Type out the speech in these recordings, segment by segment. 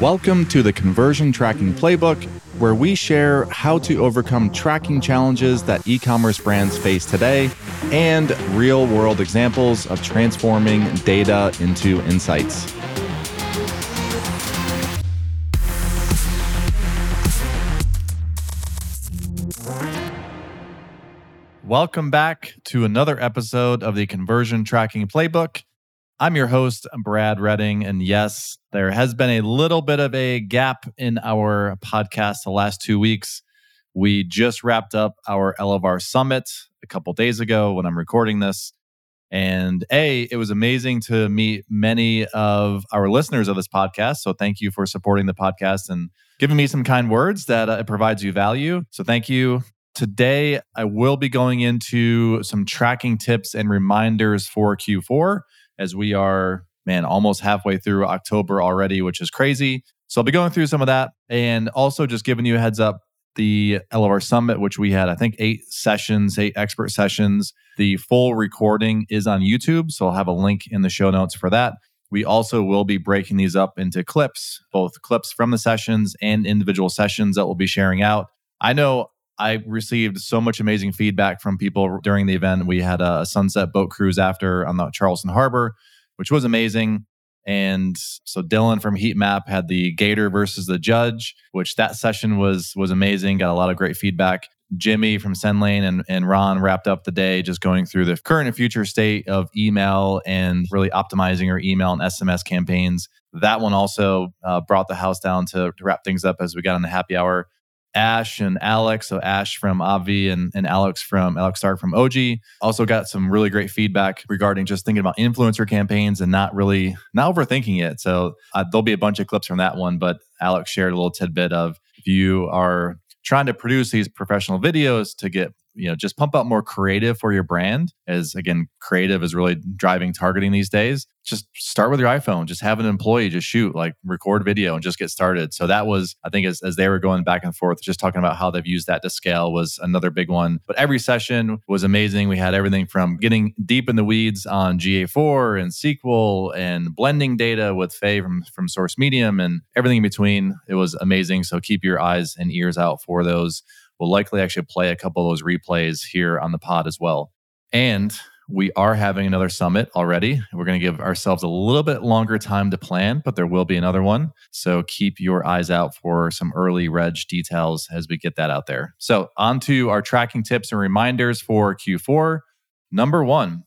Welcome to the Conversion Tracking Playbook, where we share how to overcome tracking challenges that e commerce brands face today and real world examples of transforming data into insights. Welcome back to another episode of the Conversion Tracking Playbook. I'm your host, Brad Redding. And yes, there has been a little bit of a gap in our podcast the last two weeks. We just wrapped up our Elevar Summit a couple days ago when I'm recording this. And A, it was amazing to meet many of our listeners of this podcast. So thank you for supporting the podcast and giving me some kind words that uh, it provides you value. So thank you. Today, I will be going into some tracking tips and reminders for Q4 as we are, man, almost halfway through October already, which is crazy. So I'll be going through some of that and also just giving you a heads up the Elevar Summit, which we had, I think, eight sessions, eight expert sessions. The full recording is on YouTube. So I'll have a link in the show notes for that. We also will be breaking these up into clips, both clips from the sessions and individual sessions that we'll be sharing out. I know I received so much amazing feedback from people during the event. We had a sunset boat cruise after on the Charleston Harbor, which was amazing. And so Dylan from Heatmap had the Gator versus the Judge, which that session was was amazing. Got a lot of great feedback. Jimmy from SendLane and, and Ron wrapped up the day just going through the current and future state of email and really optimizing our email and SMS campaigns. That one also uh, brought the house down to, to wrap things up as we got on the happy hour. Ash and Alex. So Ash from Obvi and, and Alex from Alex Stark from OG. Also got some really great feedback regarding just thinking about influencer campaigns and not really not overthinking it. So uh, there'll be a bunch of clips from that one, but Alex shared a little tidbit of if you are trying to produce these professional videos to get you know just pump out more creative for your brand as again creative is really driving targeting these days. Just start with your iphone. Just have an employee just shoot like record video and just get started. So that was i think as, as they were going back and forth just talking about how they've used that to scale was another big one. But every session was amazing. We had everything from getting deep in the weeds on ga4 and sql and blending data with faye from, from source medium and everything in between. It was amazing. So keep your eyes and ears out for those We'll likely actually play a couple of those replays here on the pod as well. And we are having another summit already. We're going to give ourselves a little bit longer time to plan, but there will be another one. So keep your eyes out for some early reg details as we get that out there. So, on to our tracking tips and reminders for Q4. Number one,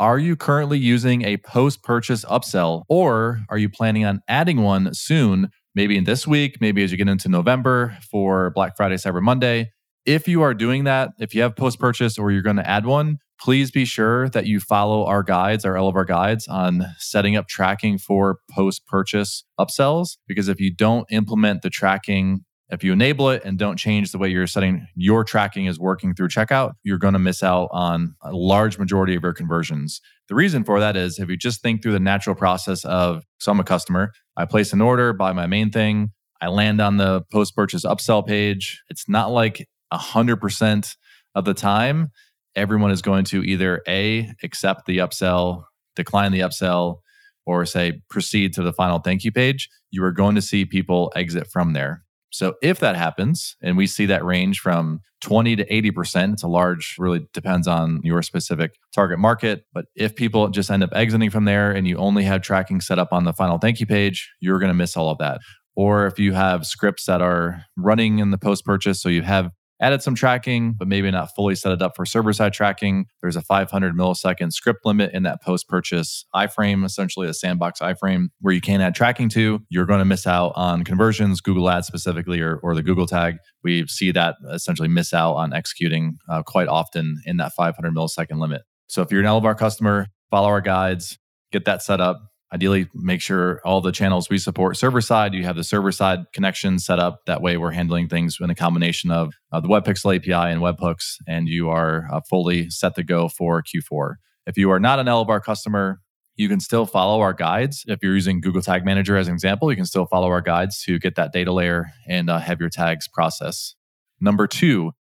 are you currently using a post purchase upsell or are you planning on adding one soon maybe in this week, maybe as you get into November for Black Friday, Cyber Monday. If you are doing that, if you have post purchase or you're going to add one, please be sure that you follow our guides, our all of our guides on setting up tracking for post purchase upsells. Because if you don't implement the tracking if you enable it and don't change the way you're setting your tracking is working through checkout, you're going to miss out on a large majority of your conversions. The reason for that is if you just think through the natural process of, so I'm a customer, I place an order, buy my main thing, I land on the post purchase upsell page. It's not like 100% of the time, everyone is going to either A, accept the upsell, decline the upsell, or say proceed to the final thank you page. You are going to see people exit from there. So if that happens, and we see that range from 20 to 80%, it's a large, really depends on your specific target market. But if people just end up exiting from there and you only have tracking set up on the final thank you page, you're going to miss all of that. Or if you have scripts that are running in the post purchase, so you have added some tracking, but maybe not fully set it up for server side tracking. There's a 500 millisecond script limit in that post purchase iframe, essentially a sandbox iframe where you can add tracking to. You're going to miss out on conversions, Google Ads specifically, or, or the Google tag. We see that essentially miss out on executing uh, quite often in that 500 millisecond limit. So if you're an Elevar customer, follow our guides, get that set up Ideally, make sure all the channels we support server side, you have the server side connection set up. That way, we're handling things in a combination of uh, the WebPixel API and webhooks, and you are uh, fully set to go for Q4. If you are not an Elevar customer, you can still follow our guides. If you're using Google Tag Manager as an example, you can still follow our guides to get that data layer and uh, have your tags process. Number two,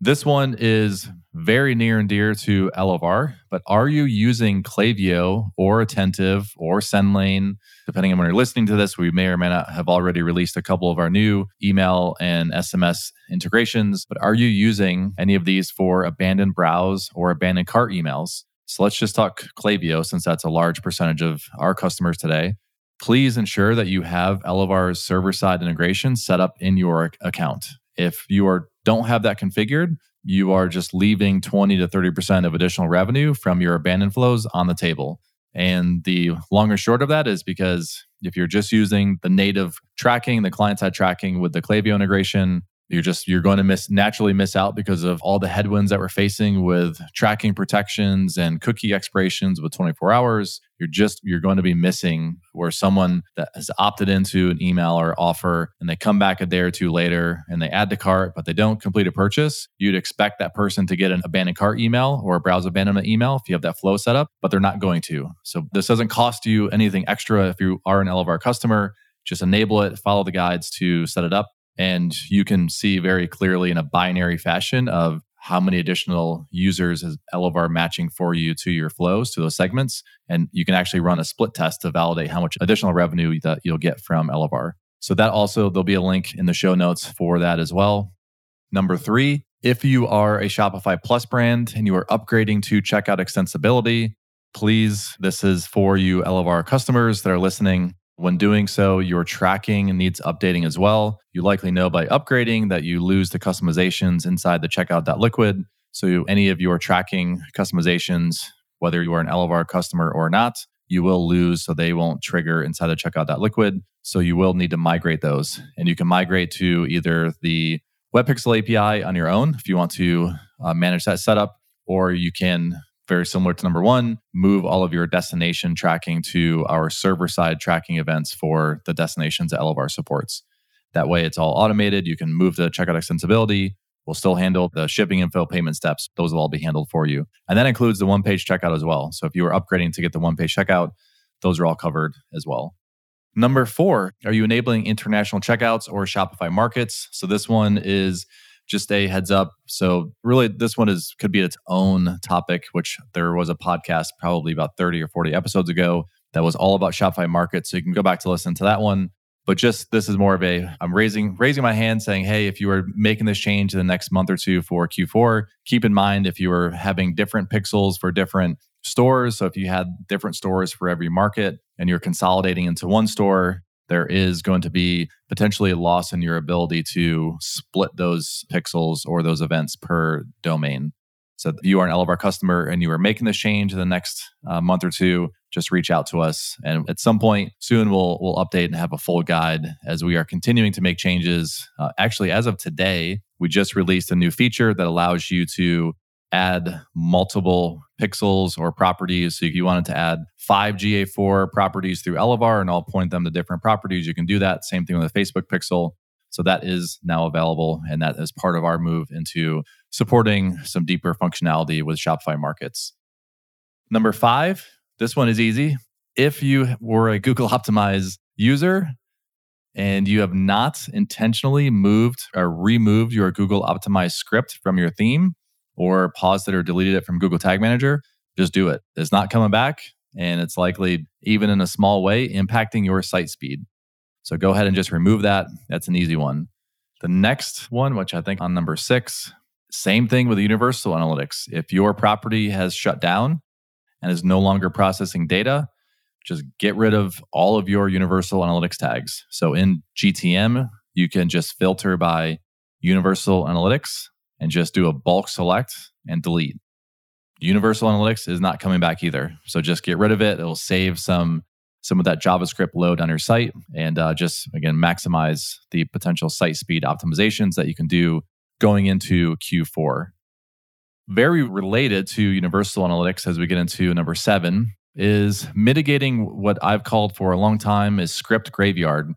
This one is very near and dear to Elevar, but are you using Klaviyo or Attentive or SendLane? Depending on when you're listening to this, we may or may not have already released a couple of our new email and SMS integrations, but are you using any of these for abandoned browse or abandoned cart emails? So let's just talk Klaviyo since that's a large percentage of our customers today. Please ensure that you have Elevar's server side integration set up in your account. If you are don't have that configured, you are just leaving 20 to 30% of additional revenue from your abandoned flows on the table. And the long or short of that is because if you're just using the native tracking, the client side tracking with the Klaviyo integration, you're just you're going to miss naturally miss out because of all the headwinds that we're facing with tracking protections and cookie expirations with 24 hours. You're just you're going to be missing where someone that has opted into an email or offer and they come back a day or two later and they add to cart but they don't complete a purchase. You'd expect that person to get an abandoned cart email or a browse abandonment email if you have that flow set up but they're not going to. So this doesn't cost you anything extra if you are an Elevar customer. Just enable it follow the guides to set it up and you can see very clearly in a binary fashion of how many additional users is Elevar matching for you to your flows, to those segments. And you can actually run a split test to validate how much additional revenue that you'll get from Elevar. So that also, there'll be a link in the show notes for that as well. Number three, if you are a Shopify Plus brand and you are upgrading to checkout extensibility, please, this is for you Elevar customers that are listening. When doing so, your tracking needs updating as well. You likely know by upgrading that you lose the customizations inside the checkout.liquid. So, any of your tracking customizations, whether you are an Elevar customer or not, you will lose. So, they won't trigger inside the checkout.liquid. So, you will need to migrate those. And you can migrate to either the WebPixel API on your own if you want to uh, manage that setup, or you can very similar to number one, move all of your destination tracking to our server side tracking events for the destinations that Elevar supports. That way, it's all automated. You can move the checkout extensibility. We'll still handle the shipping info payment steps. Those will all be handled for you. And that includes the one page checkout as well. So if you are upgrading to get the one page checkout, those are all covered as well. Number four, are you enabling international checkouts or Shopify markets? So this one is just a heads up. So really this one is could be its own topic, which there was a podcast probably about 30 or 40 episodes ago that was all about Shopify markets. So you can go back to listen to that one. But just this is more of a I'm raising raising my hand saying, hey, if you are making this change in the next month or two for Q4, keep in mind if you are having different pixels for different stores. So if you had different stores for every market and you're consolidating into one store, there is going to be potentially a loss in your ability to split those pixels or those events per domain. So if you are an Elevar customer and you are making this change in the next uh, month or two, just reach out to us. And at some point soon, we'll we'll update and have a full guide as we are continuing to make changes. Uh, actually, as of today, we just released a new feature that allows you to add multiple pixels or properties. So if you wanted to add five GA4 properties through Elevar and I'll point them to different properties, you can do that. Same thing with a Facebook pixel. So that is now available. And that is part of our move into supporting some deeper functionality with Shopify markets. Number five, this one is easy. If you were a Google Optimize user and you have not intentionally moved or removed your Google Optimize script from your theme, or paused it or deleted it from Google Tag Manager, just do it. It's not coming back. And it's likely, even in a small way, impacting your site speed. So go ahead and just remove that. That's an easy one. The next one, which I think on number six, same thing with Universal Analytics. If your property has shut down and is no longer processing data, just get rid of all of your Universal Analytics tags. So in GTM, you can just filter by Universal Analytics and just do a bulk select and delete. Universal Analytics is not coming back either. So just get rid of it. It'll save some some of that JavaScript load on your site and uh, just again maximize the potential site speed optimizations that you can do going into Q4. Very related to Universal Analytics as we get into number seven is mitigating what I've called for a long time is script graveyard.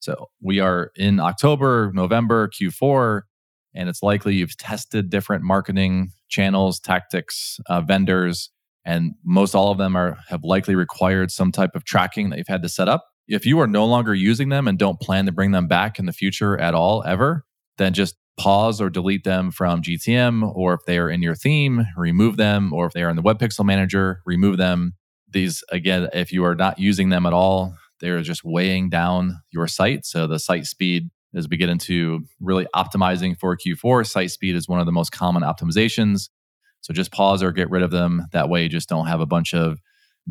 So we are in October, November, Q4 and it's likely you've tested different marketing channels, tactics, uh, vendors, and most all of them are have likely required some type of tracking that you've had to set up. If you are no longer using them and don't plan to bring them back in the future at all, ever, then just pause or delete them from GTM, or if they are in your theme, remove them, or if they are in the Web Pixel Manager, remove them. These, again, if you are not using them at all, they're just weighing down your site. So the site speed, as we get into really optimizing for Q4, site speed is one of the most common optimizations. So just pause or get rid of them. That way, you just don't have a bunch of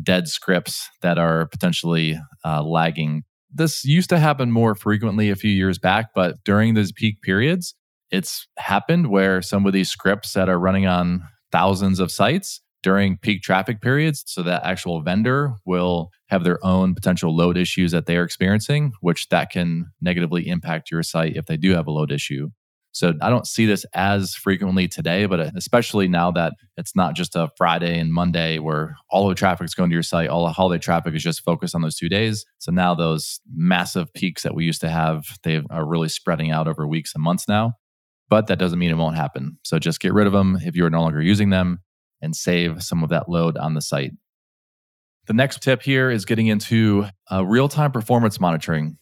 dead scripts that are potentially uh, lagging. This used to happen more frequently a few years back, but during those peak periods, it's happened where some of these scripts that are running on thousands of sites during peak traffic periods, so that actual vendor will have their own potential load issues that they're experiencing, which that can negatively impact your site if they do have a load issue. So I don't see this as frequently today, but uh, especially now that it's not just a Friday and Monday where all the traffic is going to your site, all the holiday traffic is just focused on those two days. So now those massive peaks that we used to have, they are really spreading out over weeks and months now. But that doesn't mean it won't happen. So just get rid of them if you're no longer using them and save some of that load on the site. The next tip here is getting into uh, real time performance monitoring.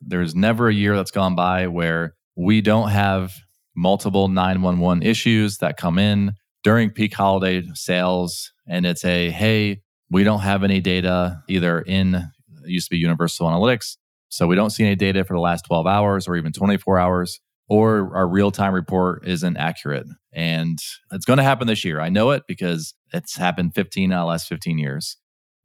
There's never a year that's gone by where we don't have multiple 911 issues that come in during peak holiday sales. And it's a, hey, we don't have any data either in, used to be Universal Analytics. So we don't see any data for the last 12 hours or even 24 hours, or our real time report isn't accurate. And it's going to happen this year. I know it because it's happened 15 out of the last 15 years.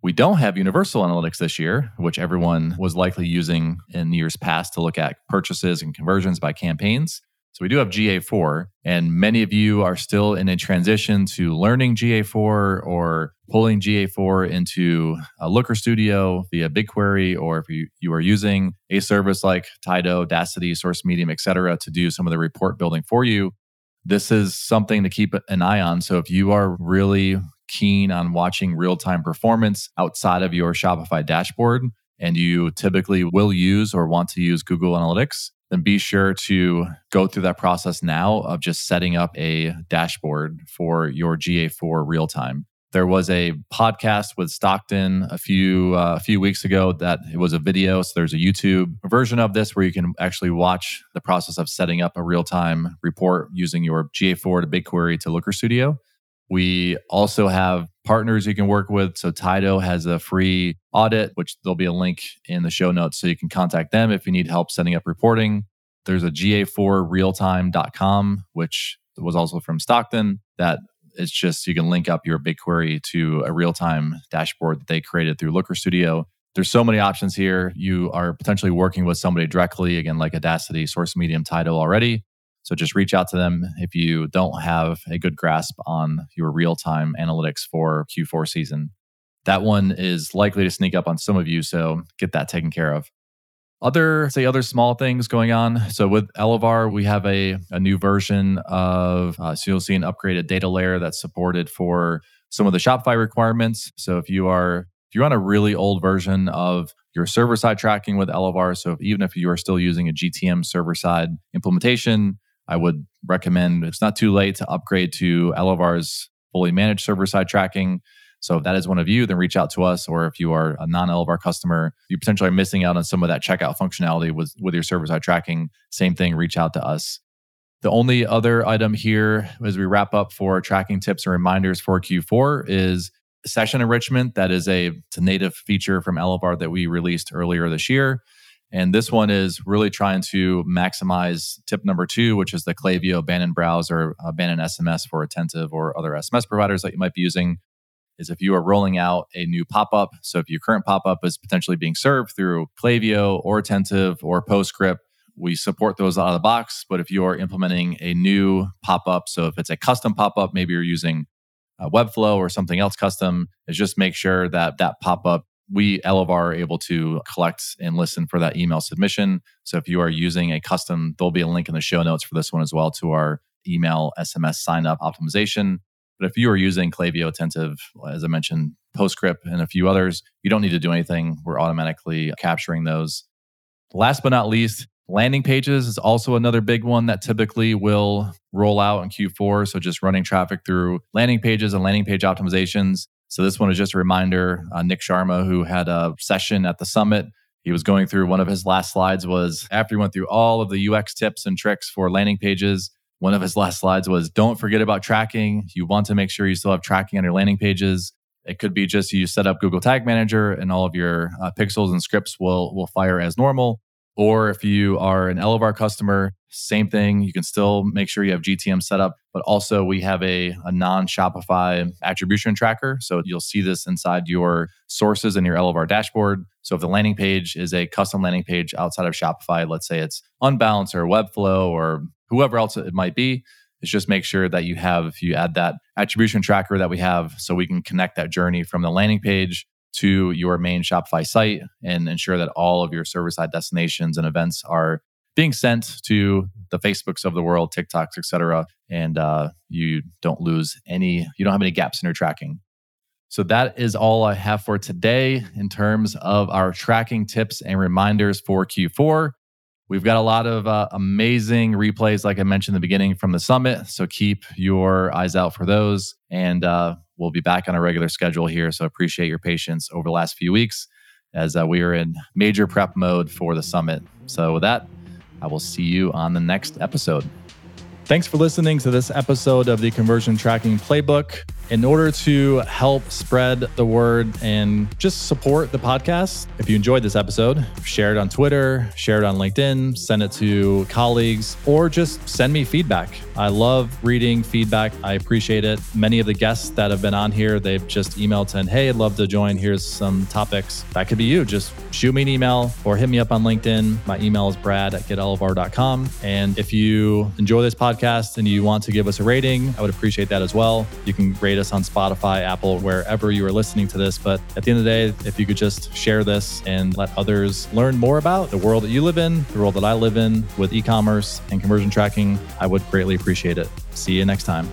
We don't have universal analytics this year, which everyone was likely using in years past to look at purchases and conversions by campaigns. So we do have GA4, and many of you are still in a transition to learning GA4 or pulling GA4 into a Looker Studio via BigQuery, or if you, you are using a service like Tydo, Audacity, Source Medium, et cetera, to do some of the report building for you. This is something to keep an eye on. So if you are really keen on watching real time performance outside of your Shopify dashboard and you typically will use or want to use Google Analytics, then be sure to go through that process now of just setting up a dashboard for your GA4 real time. There was a podcast with Stockton a few uh, a few weeks ago that it was a video. So there's a YouTube version of this where you can actually watch the process of setting up a real time report using your GA4 to BigQuery to Looker Studio. We also have partners you can work with. So Tydo has a free audit, which there'll be a link in the show notes. So you can contact them if you need help setting up reporting. There's a GA4realtime.com, which was also from Stockton, that it's just you can link up your BigQuery to a real time dashboard that they created through Looker Studio. There's so many options here. You are potentially working with somebody directly, again, like Audacity, Source Medium, Tydo already. So just reach out to them if you don't have a good grasp on your real time analytics for Q4 season. That one is likely to sneak up on some of you. So get that taken care of. Other, say, other small things going on. So with Elevar, we have a, a new version of, uh, so you'll see an upgraded data layer that's supported for some of the Shopify requirements. So if you are if you're on a really old version of your server side tracking with Elevar, so if, even if you are still using a GTM server side implementation, I would recommend it's not too late to upgrade to Elevar's fully managed server side tracking. So if that is one of you, then reach out to us. Or if you are a non-Elevar customer, you potentially are missing out on some of that checkout functionality with, with your server side tracking. Same thing, reach out to us. The only other item here as we wrap up for tracking tips and reminders for Q4 is session enrichment. That is a, a native feature from Elevar that we released earlier this year. And this one is really trying to maximize tip number two, which is the Klaviyo Abandoned Browse or Abandoned SMS for Attentive or other SMS providers that you might be using. Is if you are rolling out a new pop up. So if your current pop up is potentially being served through Klaviyo or Attentive or PostScript, we support those out of the box. But if you are implementing a new pop up, so if it's a custom pop up, maybe you're using uh, Webflow or something else custom, is just make sure that that pop up we Elevar are able to collect and listen for that email submission. So if you are using a custom, there'll be a link in the show notes for this one as well to our email SMS sign up optimization. But if you are using Klaviyo Attentive, as I mentioned, PostScript and a few others, you don't need to do anything. We're automatically capturing those. Last but not least, landing pages is also another big one that typically will roll out in Q4. So just running traffic through landing pages and landing page optimizations so this one is just a reminder. Uh, Nick Sharma, who had a session at the summit, He was going through one of his last slides was after he went through all of the UX tips and tricks for landing pages. One of his last slides was don't forget about tracking. You want to make sure you still have tracking on your landing pages. It could be just you set up Google Tag Manager and all of your uh, pixels and scripts will will fire as normal. Or if you are an Elevar customer, same thing. You can still make sure you have GTM set up, but also we have a, a non Shopify attribution tracker. So you'll see this inside your sources and your Elevar dashboard. So if the landing page is a custom landing page outside of Shopify, let's say it's Unbounce or Webflow or whoever else it might be, is just make sure that you have, you add that attribution tracker that we have so we can connect that journey from the landing page to your main Shopify site and ensure that all of your server side destinations and events are being sent to the Facebooks of the world, TikToks, etc., and uh, you don't lose any, you don't have any gaps in your tracking. So that is all I have for today in terms of our tracking tips and reminders for Q4. We've got a lot of uh, amazing replays, like I mentioned in the beginning from the summit. So keep your eyes out for those. And uh, we'll be back on a regular schedule here. So appreciate your patience over the last few weeks as uh, we are in major prep mode for the summit. So with that, I will see you on the next episode. Thanks for listening to this episode of the Conversion Tracking Playbook in order to help spread the word and just support the podcast, if you enjoyed this episode, share it on Twitter, share it on LinkedIn, send it to colleagues, or just send me feedback. I love reading feedback. I appreciate it. Many of the guests that have been on here, they've just emailed saying, Hey, I'd love to join. Here's some topics. That could be you. Just shoot me an email or hit me up on LinkedIn. My email is brad at getelevar.com. And if you enjoy this podcast and you want to give us a rating, I would appreciate that as well. You can rate rate us on Spotify, Apple, wherever you are listening to this. But at the end of the day, if you could just share this and let others learn more about the world that you live in, the world that I live in with e commerce and conversion tracking, I would greatly appreciate it. See you next time.